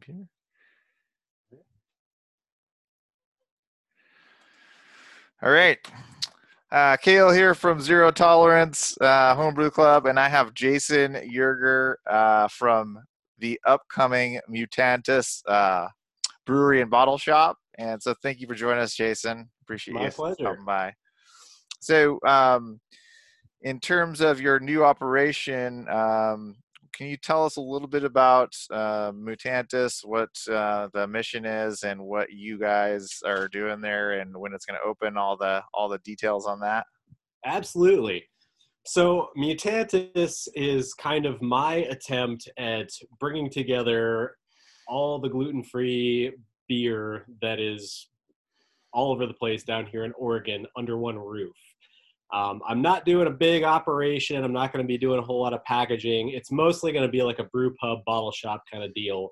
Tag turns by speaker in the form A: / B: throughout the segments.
A: computer. All right. Uh, Kale here from Zero Tolerance uh, Homebrew Club, and I have Jason Yerger uh, from the upcoming Mutantis uh, Brewery and Bottle Shop. And so, thank you for joining us, Jason. Appreciate
B: My
A: you
B: pleasure.
A: coming by. So, um, in terms of your new operation, um, can you tell us a little bit about uh, Mutantis, what uh, the mission is, and what you guys are doing there, and when it's going to open? All the all the details on that.
B: Absolutely. So, Mutantis is kind of my attempt at bringing together all the gluten free beer that is all over the place down here in Oregon under one roof. Um, I'm not doing a big operation. I'm not going to be doing a whole lot of packaging. It's mostly going to be like a brew pub, bottle shop kind of deal.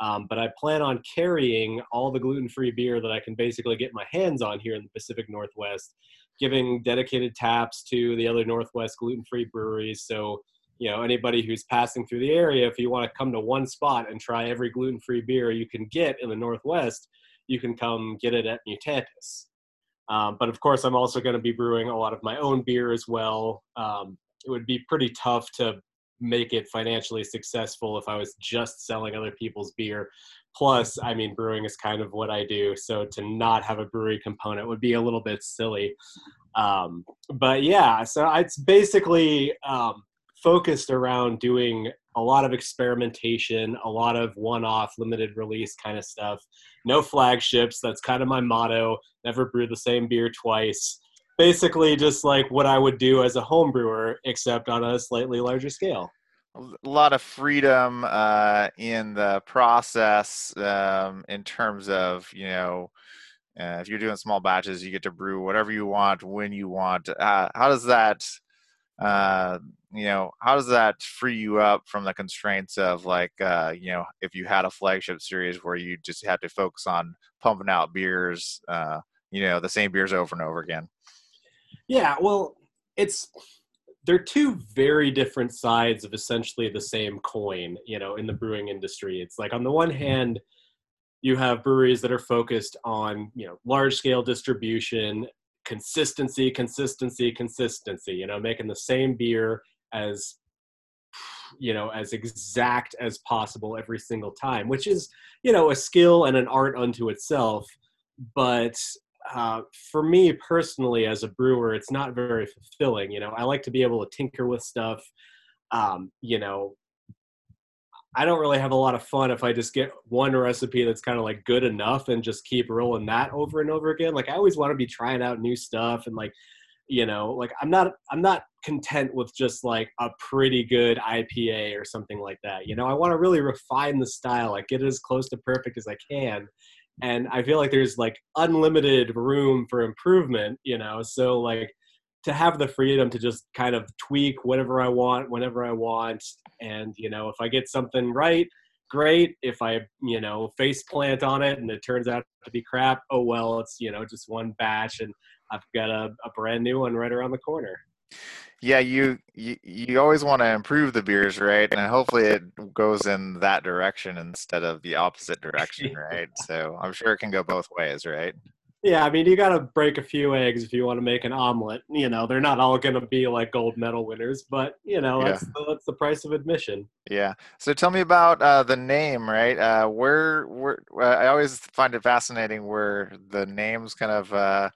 B: Um, but I plan on carrying all the gluten free beer that I can basically get my hands on here in the Pacific Northwest, giving dedicated taps to the other Northwest gluten free breweries. So, you know, anybody who's passing through the area, if you want to come to one spot and try every gluten free beer you can get in the Northwest, you can come get it at Mutantis. Um, but of course, I'm also going to be brewing a lot of my own beer as well. Um, it would be pretty tough to make it financially successful if I was just selling other people's beer. Plus, I mean, brewing is kind of what I do. So to not have a brewery component would be a little bit silly. Um, but yeah, so it's basically um, focused around doing a lot of experimentation, a lot of one off limited release kind of stuff. No flagships. That's kind of my motto. Never brew the same beer twice. Basically, just like what I would do as a home brewer, except on a slightly larger scale.
A: A lot of freedom uh, in the process um, in terms of you know. Uh, if you're doing small batches, you get to brew whatever you want when you want. Uh, how does that uh, you know, how does that free you up from the constraints of like, uh, you know, if you had a flagship series where you just had to focus on pumping out beers, uh, you know, the same beers over and over again?
B: Yeah, well, it's they're two very different sides of essentially the same coin, you know, in the brewing industry. It's like on the one hand, you have breweries that are focused on, you know, large scale distribution, consistency, consistency, consistency, you know, making the same beer as you know as exact as possible every single time which is you know a skill and an art unto itself. But uh, for me personally as a brewer it's not very fulfilling you know. I like to be able to tinker with stuff um, you know i don't really have a lot of fun if i just get one recipe that's kind of like good enough and just keep rolling that over and over again. Like i always want to be trying out new stuff and like you know like i'm not i'm not content with just like a pretty good ipa or something like that you know? I want to really refine the style like get it as close to perfect as i can. And i feel like there's like unlimited room for improvement you know? So like to have the freedom to just kind of tweak whatever i want whenever i want and you know if i get something right great if i you know face plant on it and it turns out to be crap oh well it's you know just one batch and I've got a, a brand new one right around the corner.
A: Yeah, you, you you always want to improve the beers, right? And hopefully it goes in that direction instead of the opposite direction, right? so I'm sure it can go both ways, right?
B: Yeah, I mean, you got to break a few eggs if you want to make an omelet. You know, they're not all going to be like gold medal winners, but you know, that's, yeah. the, that's the price of admission.
A: Yeah. So tell me about uh, the name, right? Uh, where, where? I always find it fascinating where the names kind of. Uh,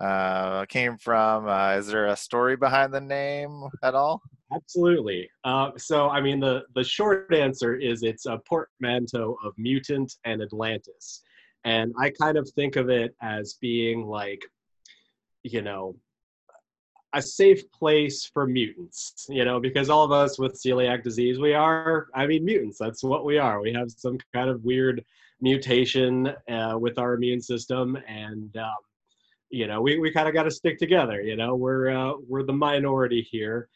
A: uh, came from. Uh, is there a story behind the name at all?
B: Absolutely. Uh, so, I mean, the the short answer is it's a portmanteau of mutant and Atlantis, and I kind of think of it as being like, you know, a safe place for mutants. You know, because all of us with celiac disease, we are, I mean, mutants. That's what we are. We have some kind of weird mutation uh, with our immune system, and um, you know we, we kind of got to stick together you know we're uh, we're the minority here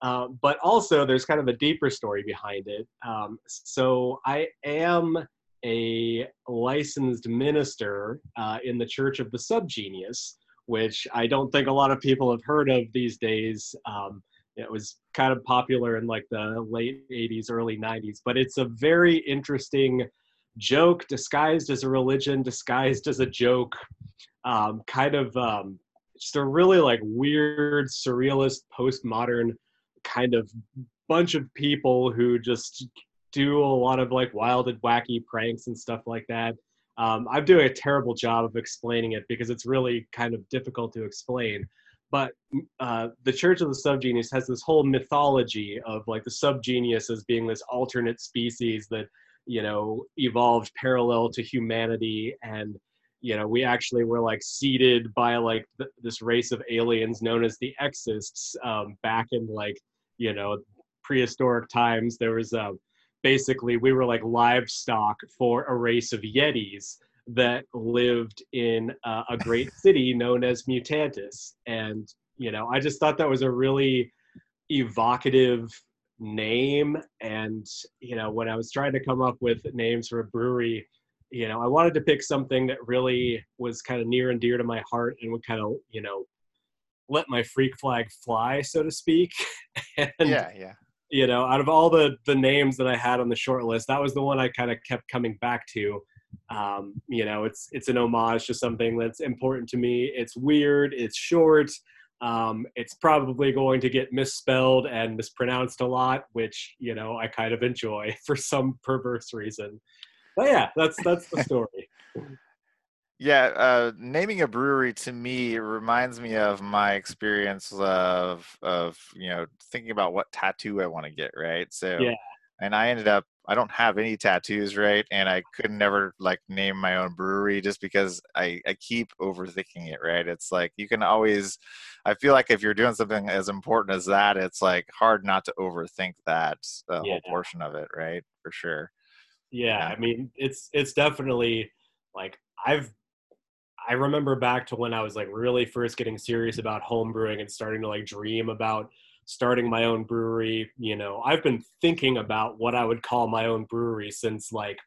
B: uh, but also there's kind of a deeper story behind it um, so i am a licensed minister uh, in the church of the subgenius which i don't think a lot of people have heard of these days um, it was kind of popular in like the late 80s early 90s but it's a very interesting joke disguised as a religion, disguised as a joke. Um, kind of um, just a really like weird, surrealist, postmodern kind of bunch of people who just do a lot of like wild and wacky pranks and stuff like that. Um, I'm doing a terrible job of explaining it because it's really kind of difficult to explain. But uh, the Church of the Subgenius has this whole mythology of like the subgenius as being this alternate species that you know evolved parallel to humanity and you know we actually were like seeded by like th- this race of aliens known as the Xists um, back in like you know prehistoric times there was a uh, basically we were like livestock for a race of yetis that lived in uh, a great city known as mutantis. And you know i just thought that was a really evocative name. And you know when i was trying to come up with names for a brewery you know i wanted to pick something that really was kind of near and dear to my heart and would kind of you know let my freak flag fly so to speak.
A: And yeah yeah
B: you know, out of all the the names that I had on the short list, that was the one I kind of kept coming back to. Um, you know, it's it's an homage to something that's important to me. It's weird. It's short. Um, it's probably going to get misspelled and mispronounced a lot, which you know I kind of enjoy for some perverse reason. But yeah, that's that's the story.
A: Yeah, uh, naming a brewery to me reminds me of my experience of of you know thinking about what tattoo I want to get. Right. So,
B: yeah.
A: and I ended up I don't have any tattoos, right? And I could never like name my own brewery just because I I keep overthinking it, right? It's like you can always. I feel like if you're doing something as important as that, it's like hard not to overthink that the yeah. whole portion of it, right? For sure.
B: Yeah, yeah, I mean, it's it's definitely like I've I remember back to when I was like really first getting serious about home brewing and starting to like dream about starting my own brewery. You know, I've been thinking about what I would call my own brewery since like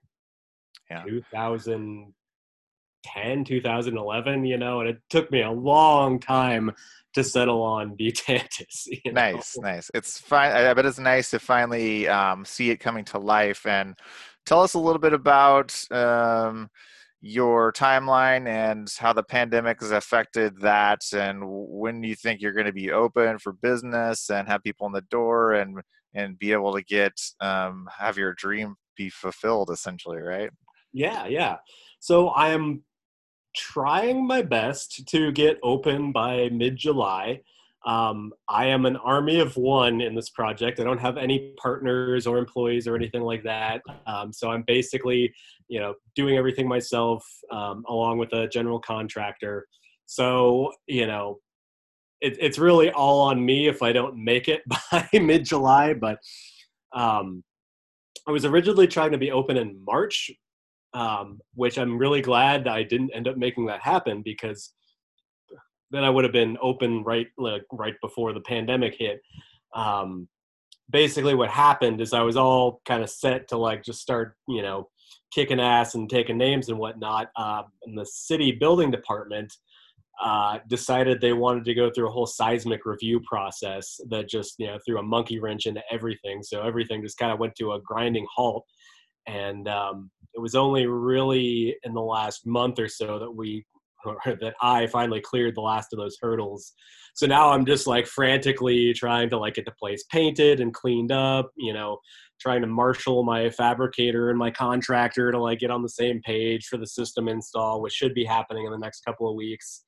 B: yeah. 2010, 2011, you know, and it took me a long time to settle on Mutantis.
A: You know? Nice, nice. It's fine. I bet it's nice to finally um, see it coming to life. And tell us a little bit about um, your timeline and how the pandemic has affected that and when you think you're going to be open for business and have people in the door and and be able to get um, have your dream be fulfilled essentially right?
B: Yeah yeah. So i am trying my best to get open by mid july um, I am an army of one in this project. I don't have any partners or employees or anything like that. Um, so I'm basically, you know, doing everything myself um, along with a general contractor. So, you know, it, it's really all on me if I don't make it by mid July. But um, I was originally trying to be open in March, um, which I'm really glad I didn't end up making that happen because then I would have been open right like right before the pandemic hit. Um, basically, what happened is I was all kind of set to like just start, you know, kicking ass and taking names and whatnot. Uh, and the city building department uh, decided they wanted to go through a whole seismic review process that just you know threw a monkey wrench into everything. So everything just kind of went to a grinding halt. And um, it was only really in the last month or so that we or that I finally cleared the last of those hurdles. So now I'm just like frantically trying to like get the place painted and cleaned up, you know, trying to marshal my fabricator and my contractor to like get on the same page for the system install, which should be happening in the next couple of weeks.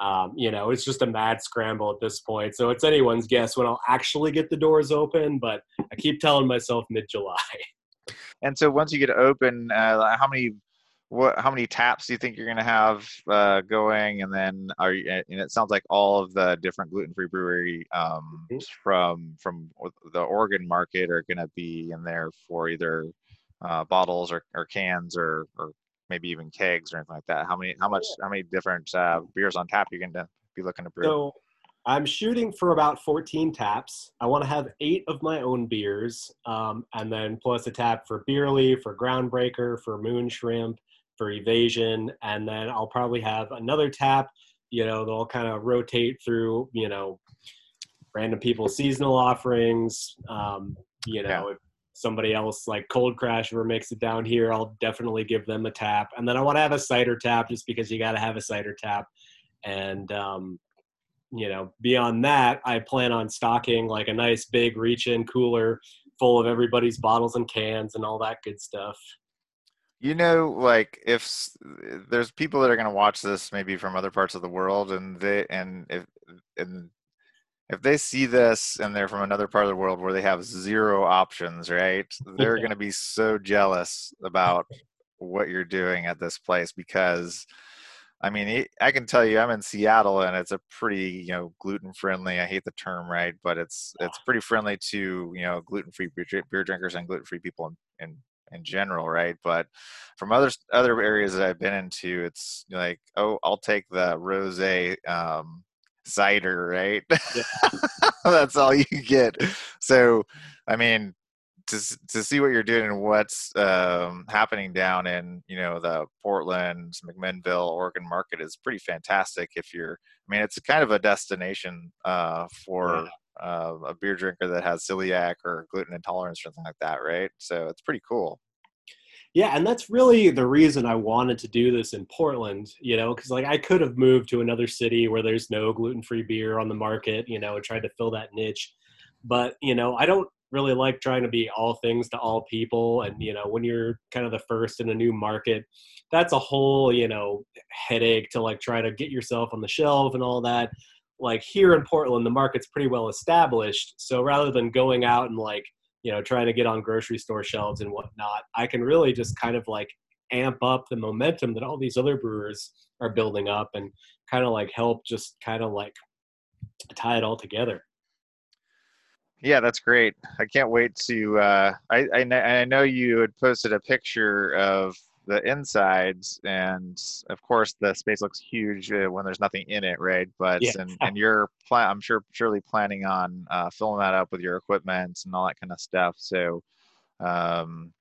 B: Um, you know, it's just a mad scramble at this point. So it's anyone's guess when I'll actually get the doors open, but I keep telling myself mid July.
A: And so once you get open, uh, how many what how many taps do you think you're going to have uh, going? And then are you and it sounds like all of the different gluten-free brewery um, mm-hmm. from from the oregon market are going to be in there for either uh, bottles or, or cans or or maybe even kegs or anything like that. How many how much how many different uh, beers on tap you're going to be looking to brew?
B: So i'm shooting for about 14 taps. I want to have eight of my own beers um, and then plus a tap for Bierly for groundbreaker for moon shrimp for evasion, and then I'll probably have another tap. You know, they'll kind of rotate through. You know, random people's seasonal offerings. Um, you know, if somebody else like Cold Crash ever makes it down here, I'll definitely give them a tap. And then I want to have a cider tap just because you got to have a cider tap. And um, you know, beyond that, I plan on stocking like a nice big reach-in cooler full of everybody's bottles and cans and all that good stuff.
A: You know, like if there's people that are going to watch this maybe from other parts of the world, and they and if and if they see this and they're from another part of the world where they have zero options, right? They're going to be so jealous about what you're doing at this place because I mean, I can tell you, I'm in Seattle, and it's a pretty, you know, gluten friendly. I hate the term, right? But it's it's pretty friendly to you know gluten free beer drinkers and gluten free people in, in in general, right? But from other other areas that I've been into, it's like, oh, I'll take the rose um, cider, right? Yeah. That's all you get. So, I mean, to to see what you're doing and what's um, happening down in you know the Portland, McMinnville, Oregon market is pretty fantastic. If you're, I mean, it's kind of a destination uh, for yeah. A beer drinker that has celiac or gluten intolerance or something like that, right? So it's pretty cool.
B: Yeah, and that's really the reason I wanted to do this in Portland, you know, because like I could have moved to another city where there's no gluten free beer on the market, you know, and tried to fill that niche. But, you know, I don't really like trying to be all things to all people. And, you know, when you're kind of the first in a new market, that's a whole, you know, headache to like try to get yourself on the shelf and all that. Like here in Portland, the market's pretty well established. So rather than going out and like, you know, trying to get on grocery store shelves and whatnot, I can really just kind of like amp up the momentum that all these other brewers are building up and kind of like help just kind of like tie it all together.
A: Yeah, that's great. I can't wait to. Uh, I, I, I know you had posted a picture of the insides, and of course the space looks huge uh, when there's nothing in it, right? But yeah. and and you're. I'm sure surely planning on uh, filling that up with your equipment and all that kind of stuff. So, um,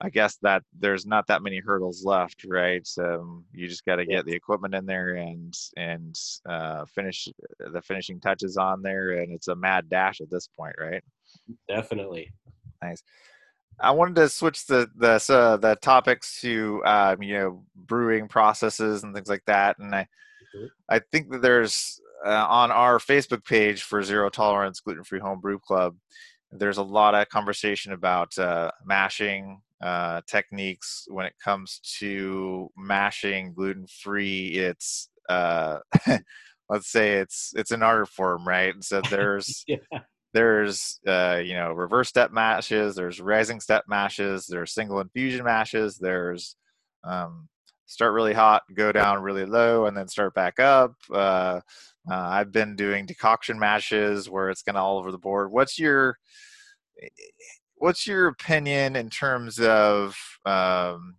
A: I guess that there's not that many hurdles left, right? So you just got to get the equipment in there and and uh, finish the finishing touches on there, and it's a mad dash at this point, right?
B: Definitely.
A: Nice. I wanted to switch the the uh, the topics to um, you know brewing processes and things like that, and I mm-hmm. I think that there's uh, on our Facebook page for Zero Tolerance Gluten Free Home Brew Club, there's a lot of conversation about uh, mashing uh, techniques when it comes to mashing gluten free. It's uh, let's say it's it's an art form, right? So there's yeah. There's uh, you know reverse step mashes, there's rising step mashes, there's single infusion mashes, there's um, start really hot, go down really low, and then start back up. Uh, uh, I've been doing decoction mashes where it's kind of all over the board. What's your what's your opinion in terms of um,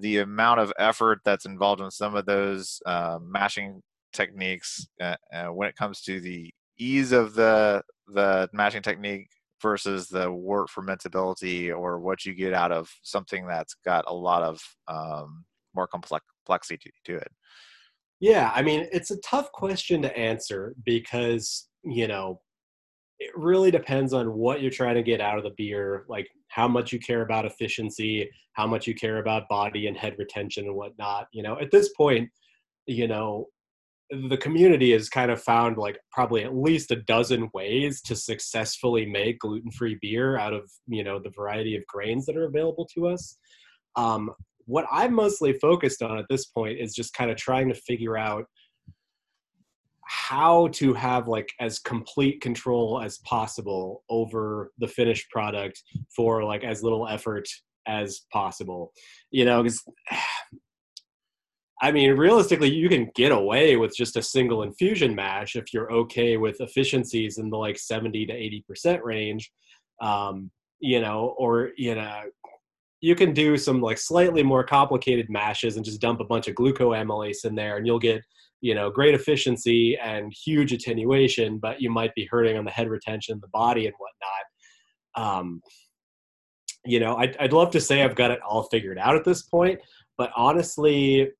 A: the amount of effort that's involved in some of those uh, mashing techniques uh, uh, when it comes to the ease of the the mashing technique versus the wort fermentability or what you get out of something that's got a lot of um, more complexity to it
B: yeah i mean it's a tough question to answer because you know it really depends on what you're trying to get out of the beer, like how much you care about efficiency, how much you care about body and head retention and whatnot. You know, at this point, you know, the community has kind of found like probably at least a dozen ways to successfully make gluten-free beer out of you know the variety of grains that are available to us. Um, what I'm mostly focused on at this point is just kind of trying to figure out how to have like as complete control as possible over the finished product for like as little effort as possible you know because i mean realistically you can get away with just a single infusion mash if you're okay with efficiencies in the like 70 to 80 percent range. Um you know or you know you can do some like slightly more complicated mashes and just dump a bunch of glucoamylase in there and you'll get you know great efficiency and huge attenuation but you might be hurting on the head retention the body and whatnot. Um, you know I'd, I'd love to say i've got it all figured out at this point but honestly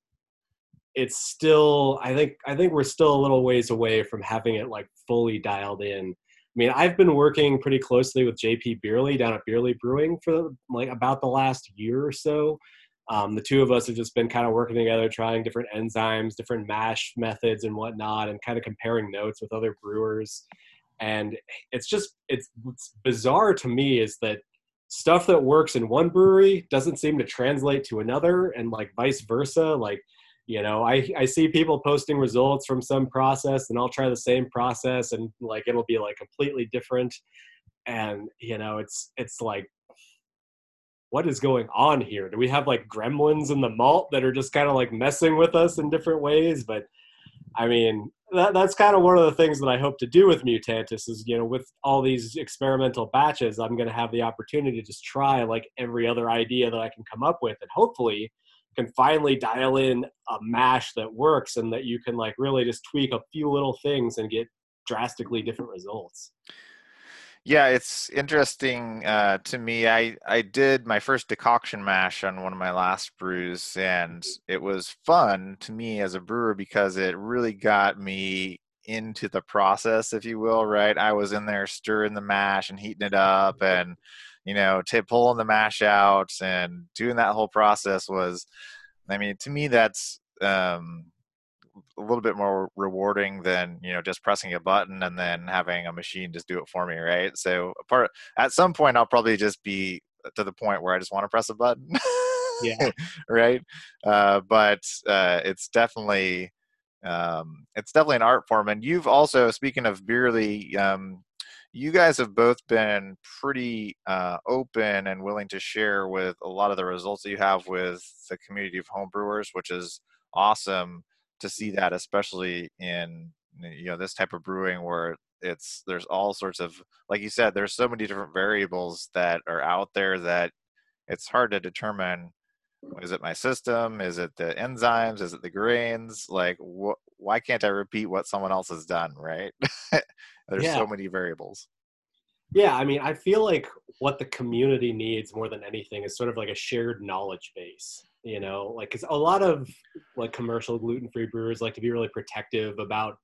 B: it's still i think i think we're still a little ways away from having it like fully dialed in i mean, I've been working pretty closely with JP Bierly down at Bierly Brewing for like about the last year or so. Um, the two of us have just been kind of working together, trying different enzymes, different mash methods, and whatnot, and kind of comparing notes with other brewers. And it's just it's what's bizarre to me is that stuff that works in one brewery doesn't seem to translate to another, and like vice versa. Like you know I, I see people posting results from some process and i'll try the same process and like it'll be like completely different. And you know it's it's like what is going on here? Do we have like gremlins in the malt that are just kind of like messing with us in different ways? But i mean that, that's kind of one of the things that i hope to do with mutantis is you know with all these experimental batches i'm going to have the opportunity to just try like every other idea that i can come up with and hopefully can finally dial in a mash that works and that you can like really just tweak a few little things and get drastically different results.
A: Yeah, it's interesting uh, to me. I I did my first decoction mash on one of my last brews, and it was fun to me as a brewer because it really got me into the process, if you will. Right, I was in there stirring the mash and heating it up, and you know, to pulling the mash out and doing that whole process was, I mean, to me, that's um, a little bit more rewarding than you know just pressing a button and then having a machine just do it for me, right? So, part at some point, I'll probably just be to the point where I just want to press a button.
B: yeah.
A: right. Uh, but uh, it's definitely um, it's definitely an art form. And you've also, speaking of Bierly, um, you guys have both been pretty uh, open and willing to share with a lot of the results that you have with the community of homebrewers, which is awesome to see that, especially in you know this type of brewing where it's there's all sorts of like you said, there's so many different variables that are out there that it's hard to determine is it my system? Is it the enzymes? Is it the grains? Like wh- why can't i repeat what someone else has done right there's yeah. so many variables.
B: Yeah i mean i feel like what the community needs more than anything is sort of like a shared knowledge base you know? Like because a lot of like commercial gluten-free brewers like to be really protective about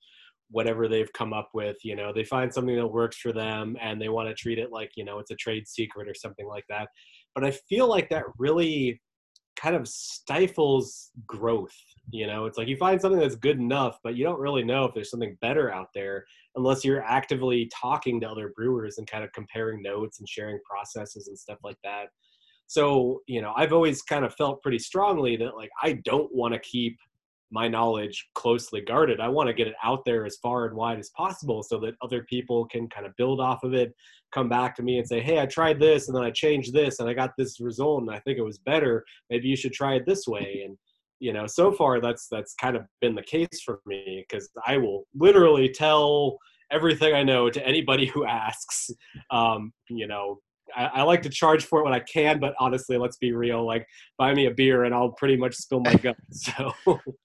B: whatever they've come up with you know? They find something that works for them and they want to treat it like you know it's a trade secret or something like that. But i feel like that really kind of stifles growth you know it's like you find something that's good enough but you don't really know if there's something better out there unless you're actively talking to other brewers and kind of comparing notes and sharing processes and stuff like that so you know i've always kind of felt pretty strongly that like i don't want to keep my knowledge closely guarded. I want to get it out there as far and wide as possible so that other people can kind of build off of it, come back to me and say, Hey, I tried this and then I changed this and I got this result and I think it was better. Maybe you should try it this way. And, you know, so far that's, that's kind of been the case for me because I will literally tell everything I know to anybody who asks. Um, you know, I, I, like to charge for it when I can, but honestly, let's be real. Like, buy me a beer and I'll pretty much spill my guts. So,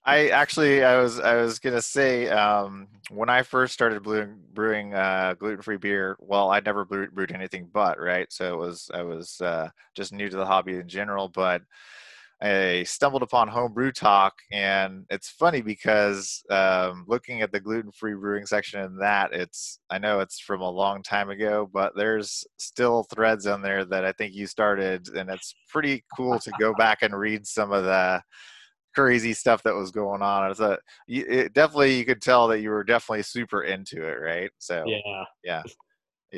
A: I actually, I was, I was gonna say, um, when I first started brewing, brewing uh, gluten-free beer, well, I'd never brewed, brewed anything but right, so it was, I was uh, just new to the hobby in general, but I stumbled upon Homebrew Talk, and it's funny because um, looking at the gluten-free brewing section in that, it's I know it's from a long time ago, but there's still threads on there that I think you started, and it's pretty cool to go back and read some of the crazy stuff that was going on. It's a it definitely you could tell that you were definitely super into it, right? So
B: yeah,
A: yeah.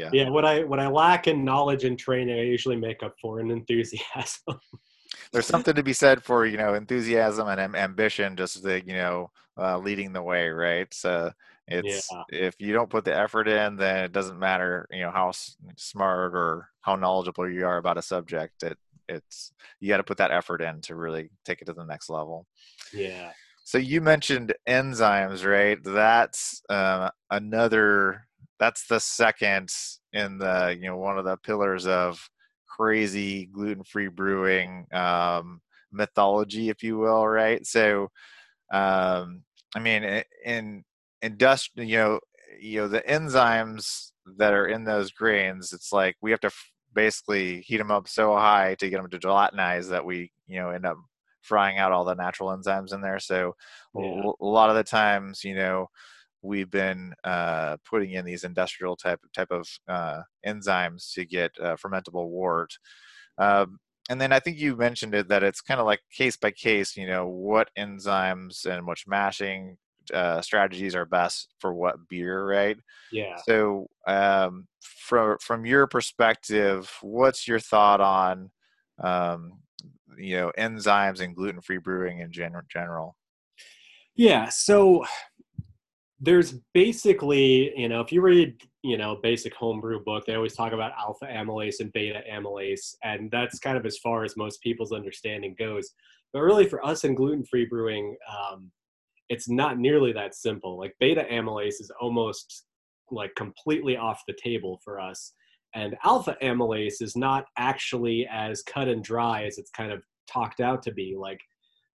A: Yeah.
B: Yeah. What I what I lack in knowledge and training, I usually make up for in enthusiasm
A: there's something to be said for you know enthusiasm and ambition, just the you know uh, leading the way, right? So it's yeah. if you don't put the effort in, then it doesn't matter you know how smart or how knowledgeable you are about a subject. It it's you got to put that effort in to really take it to the next level.
B: Yeah.
A: So you mentioned enzymes, right? That's uh, another. That's the second in the you know one of the pillars of crazy gluten free brewing um, mythology, if you will, right? So, um, I mean, in industrial, you know, you know the enzymes that are in those grains, it's like we have to f- basically heat them up so high to get them to gelatinize that we, you know, end up frying out all the natural enzymes in there. So, yeah. a lot of the times, you know, we've been uh, putting in these industrial type type of uh, enzymes to get uh, fermentable wort. Um, and then I think you mentioned it that it's kind of like case by case. You know what enzymes and which mashing uh, strategies are best for what beer, right?
B: Yeah.
A: So, um, from from your perspective, what's your thought on um, you know enzymes and gluten free brewing in gen- general?
B: Yeah. So there's basically, you know, if you read, you know, basic homebrew book, they always talk about alpha amylase and beta amylase, and that's kind of as far as most people's understanding goes. But really, for us in gluten-free brewing, um, it's not nearly that simple. Like beta amylase is almost like completely off the table for us, and alpha amylase is not actually as cut and dry as it's kind of talked out to be. Like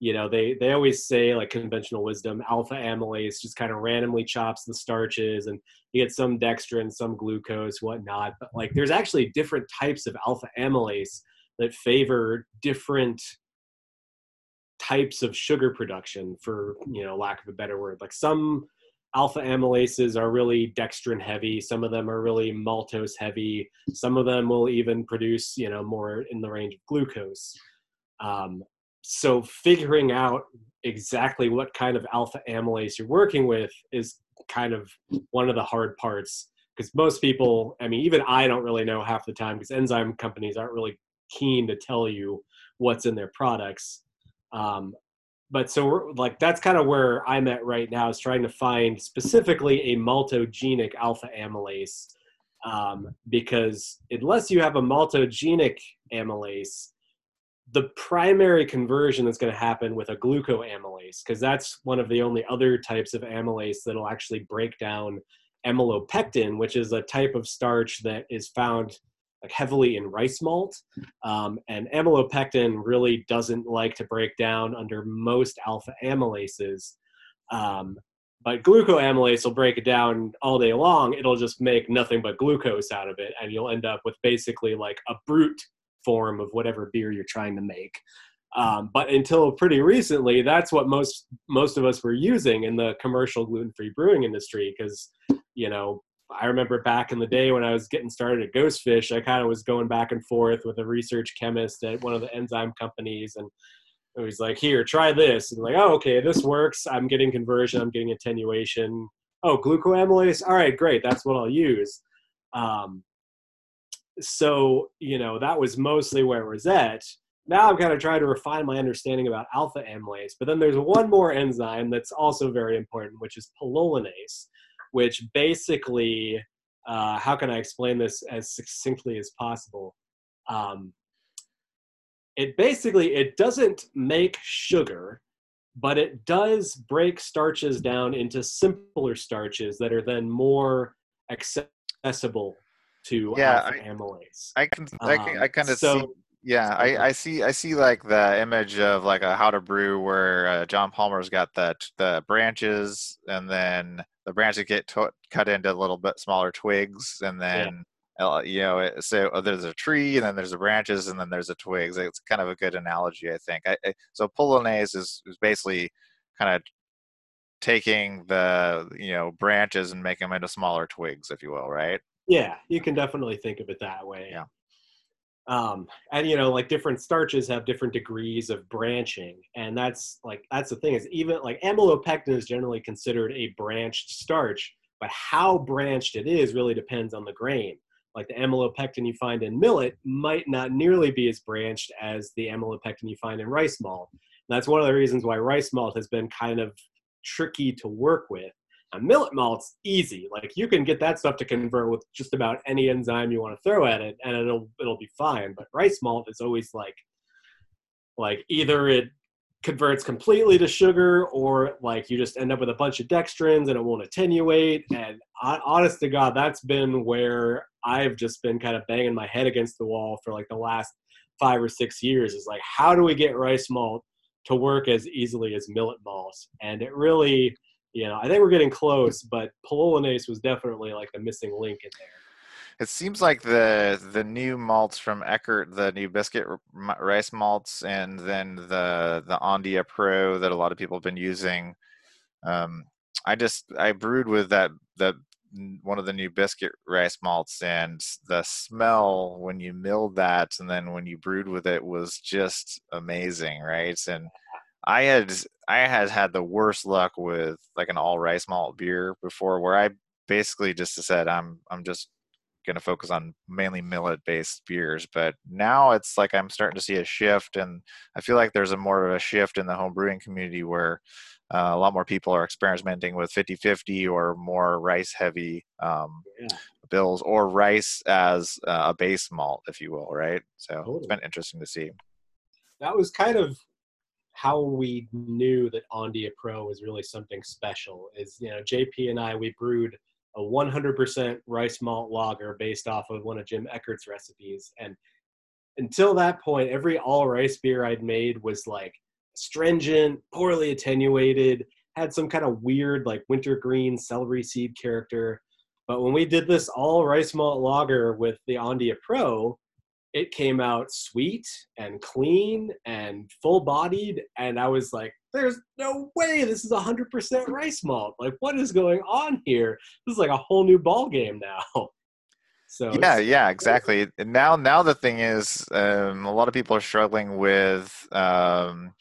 B: you know they they always say like conventional wisdom alpha amylase just kind of randomly chops the starches and you get some dextrin some glucose whatnot but like there's actually different types of alpha amylase that favor different types of sugar production for you know lack of a better word. Like some alpha amylases are really dextrin heavy some of them are really maltose heavy some of them will even produce you know more in the range of glucose. Um, so figuring out exactly what kind of alpha amylase you're working with is kind of one of the hard parts because most people i mean even i don't really know half the time because enzyme companies aren't really keen to tell you what's in their products. Um, but so we're like that's kind of where i'm at right now is trying to find specifically a maltogenic alpha amylase um, because unless you have a maltogenic amylase the primary conversion that's going to happen with a glucoamylase because that's one of the only other types of amylase that'll actually break down amylopectin which is a type of starch that is found like heavily in rice malt. Um, and amylopectin really doesn't like to break down under most alpha amylases. Um, but glucoamylase will break it down all day long. It'll just make nothing but glucose out of it and you'll end up with basically like a brut form of whatever beer you're trying to make. Um, but until pretty recently, that's what most most of us were using in the commercial gluten-free brewing industry. Because you know, I remember back in the day when I was getting started at Ghostfish, I kind of was going back and forth with a research chemist at one of the enzyme companies, and it was like, "Here, try this," and like, "Oh, okay, this works. I'm getting conversion. I'm getting attenuation. Oh, glucoamylase. All right, great. That's what I'll use." Um, so you know that was mostly where was at. Now i'm kind of trying to refine my understanding about alpha amylase but then there's one more enzyme that's also very important which is pullulanase which basically uh, how can i explain this as succinctly as possible? Um, it basically it doesn't make sugar but it does break starches down into simpler starches that are then more accessible to
A: yeah, I,
B: amylase.
A: I can I can I kind of
B: so,
A: see. Yeah, I, I see I see like the image of like a how to brew where uh, John Palmer's got the the branches and then the branches get cut into a little bit smaller twigs and then yeah. uh, you know it, so uh, there's a tree and then there's the branches and then there's the twigs. It's kind of a good analogy, I think. I, I, so pullulanase is, is basically kind of taking the you know branches and making them into smaller twigs, if you will, right?
B: Yeah, you can definitely think of it that way.
A: Yeah.
B: Um, and you know, like different starches have different degrees of branching, and that's like that's the thing is even like amylopectin is generally considered a branched starch, but how branched it is really depends on the grain. Like the amylopectin you find in millet might not nearly be as branched as the amylopectin you find in rice malt. And that's one of the reasons why rice malt has been kind of tricky to work with a millet malt's easy. Like you can get that stuff to convert with just about any enzyme you want to throw at it, and it'll it'll be fine. But rice malt is always like like either it converts completely to sugar or like you just end up with a bunch of dextrins and it won't attenuate and honest to god that's been where i've just been kind of banging my head against the wall for like the last five or six years is like how do we get rice malt to work as easily as millet malt and it really you know, I think we're getting close, but pullulanase was definitely like the missing link in there.
A: It seems like the the new malts from Eckert, the new biscuit rice malts, and then the the Ondea Pro that a lot of people have been using. Um, I just I brewed with that that one of the new biscuit rice malts and the smell when you milled that and then when you brewed with it was just amazing right and i had i had had the worst luck with like an all rice malt beer before where i basically just said i'm i'm just going to focus on mainly millet based beers but now it's like i'm starting to see a shift and i feel like there's a more of a shift in the home brewing community where uh, a lot more people are experimenting with 50-50 or more rice heavy um, yeah. bills or rice as uh, a base malt if you will right so totally. it's been interesting to see
B: that was kind of how we knew that Ondea Pro was really something special is you know JP and I we brewed a 100% rice malt lager based off of one of Jim Eckert's recipes and until that point every all rice beer I'd made was like astringent, poorly attenuated, had some kind of weird like wintergreen celery seed character. But when we did this all rice malt lager with the Ondea Pro, it came out sweet and clean and full bodied. And I was like, there's no way this is 100% rice malt. Like, what is going on here? This is like a whole new ball game now.
A: So yeah, yeah, exactly. And now, now the thing is, um, a lot of people are struggling with um,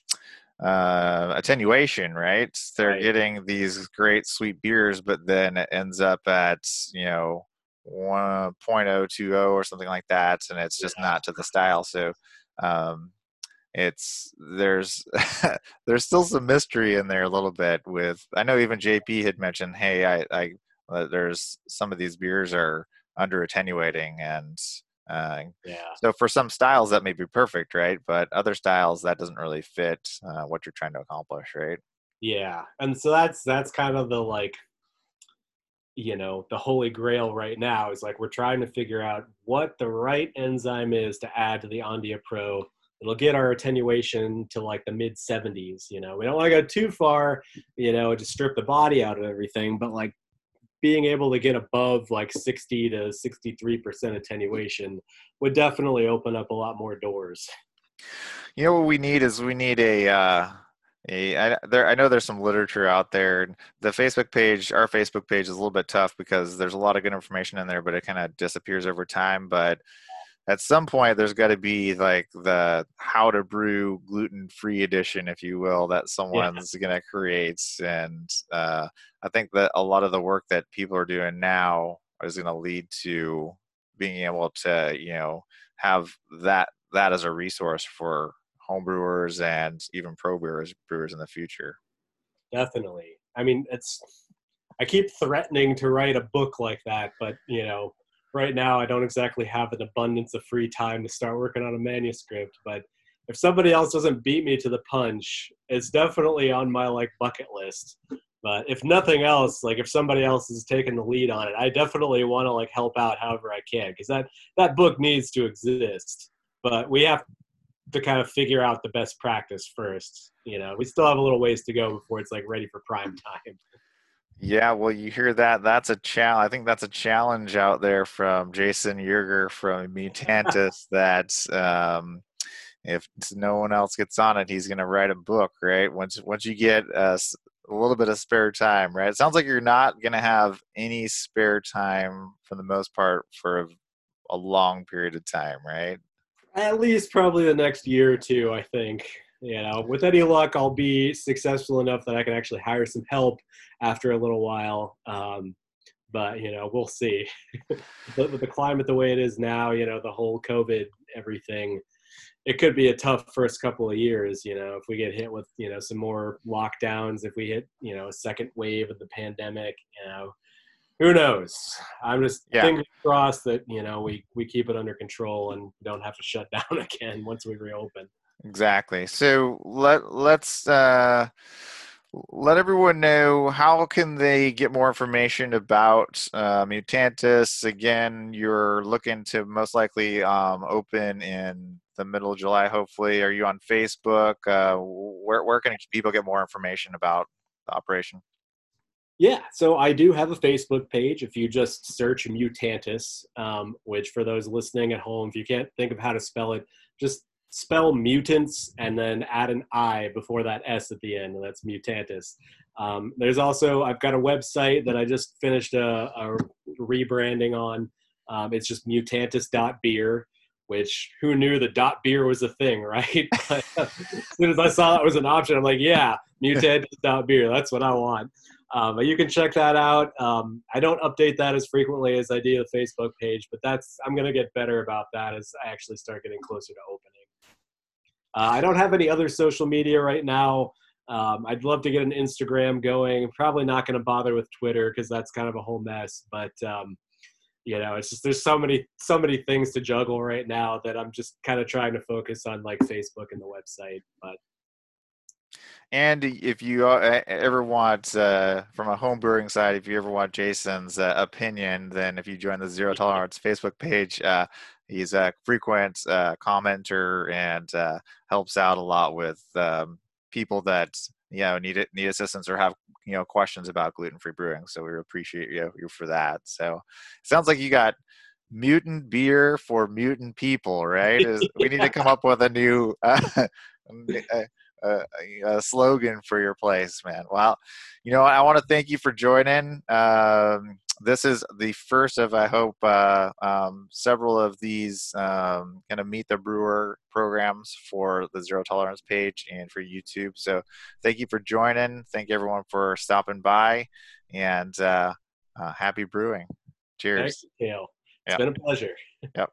A: uh, attenuation, right? They're right. getting these great sweet beers, but then it ends up at you know 1.020 or something like that, and it's just yeah. not to the style. So um, it's there's there's still some mystery in there a little bit. With I know even JP had mentioned, hey, I, I uh, there's some of these beers are under attenuating and uh, yeah. So for some styles that may be perfect, right? But other styles that doesn't really fit uh, what you're trying to accomplish, right?
B: Yeah, and so that's that's kind of the like, you know, the holy grail right now is like we're trying to figure out what the right enzyme is to add to the Ondea Pro. It'll get our attenuation to like the mid 70s. You know, we don't want to go too far, you know, to strip the body out of everything, but like being able to get above like 60 to 63% attenuation would definitely open up a lot more doors.
A: You know what we need is we need a uh I, there, I know there's some literature out there. The Facebook page, our Facebook page, is a little bit tough because there's a lot of good information in there, but it kind of disappears over time. But at some point there's got to be like the how to brew gluten free edition if you will that someone's yeah. going to create and uh, i think that a lot of the work that people are doing now is going to lead to being able to you know have that that as a resource for home brewers and even pro brewers brewers in the future
B: definitely i mean it's i keep threatening to write a book like that but you know right now I don't exactly have an abundance of free time to start working on a manuscript, but if somebody else doesn't beat me to the punch, it's definitely on my like bucket list. But if nothing else, like if somebody else is taking the lead on it, I definitely want to like help out however I can because that that book needs to exist. But we have to kind of figure out the best practice first. You know, we still have a little ways to go before it's like ready for prime time.
A: Yeah, well, you hear that? That's a challenge. I think that's a challenge out there from Jason Yerger from Mutantis. that um, if no one else gets on it, he's going to write a book, right? Once once you get a, a little bit of spare time, right? It sounds like you're not going to have any spare time for the most part for a, a long period of time, right?
B: At least probably the next year or two, I think you know, with any luck, I'll be successful enough that I can actually hire some help after a little while. Um, but you know, we'll see. with the climate the way it is now, you know, the whole COVID everything, it could be a tough first couple of years. You know, if we get hit with you know some more lockdowns, if we hit you know a second wave of the pandemic, you know, who knows? I'm just yeah. fingers crossed that you know we we keep it under control and don't have to shut down again once we reopen.
A: Exactly. So let let's uh, let everyone know how can they get more information about uh, Mutantis. Again, you're looking to most likely um, open in the middle of July. Hopefully, are you on Facebook? Uh, where where can people get more information about the operation?
B: Yeah, so I do have a Facebook page. If you just search Mutantis, um, which for those listening at home, if you can't think of how to spell it, just spell mutants and then add an I before that S at the end, and that's Mutantis. Um, there's also I've got a website that I just finished a, a rebranding on. Um, it's just mutantis.beer, which who knew the dot beer was a thing, right? as soon as I saw that was an option, I'm like, yeah, mutantis.beer. That's what I want. Um, but you can check that out. Um, I don't update that as frequently as I do the Facebook page, but that's I'm going to get better about that as I actually start getting closer to opening. Uh, I don't have any other social media right now. Um, I'd love to get an Instagram going. Probably not going to bother with Twitter because that's kind of a whole mess. But um, you know, it's just there's so many so many things to juggle right now that I'm just kind of trying to focus on like Facebook and the website. But
A: and if you uh, ever want, uh, from a home brewing side, if you ever want Jason's uh, opinion, then if you join the Zero Tolerance Facebook page, uh, he's a frequent uh, commenter and uh, helps out a lot with um, people that you know need need assistance or have you know questions about gluten free brewing. So we appreciate you, you for that. So it sounds like you got mutant beer for mutant people, right? Is, we need to come up with a new a, a, slogan for your place, man. Well, you know, I want to thank you for joining. Um, this is the first of, I hope, uh, um, several of these um, kind of meet the brewer programs for the zero tolerance page and for YouTube. So, thank you for joining. Thank you everyone for stopping by, and uh, uh, happy brewing. Cheers.
B: Thanks, Kale. It's yep. been a pleasure.
A: Yep.